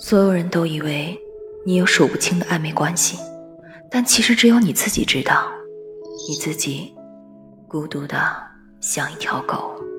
所有人都以为你有数不清的暧昧关系但其实只有你自己知道你自己孤独的像一条狗。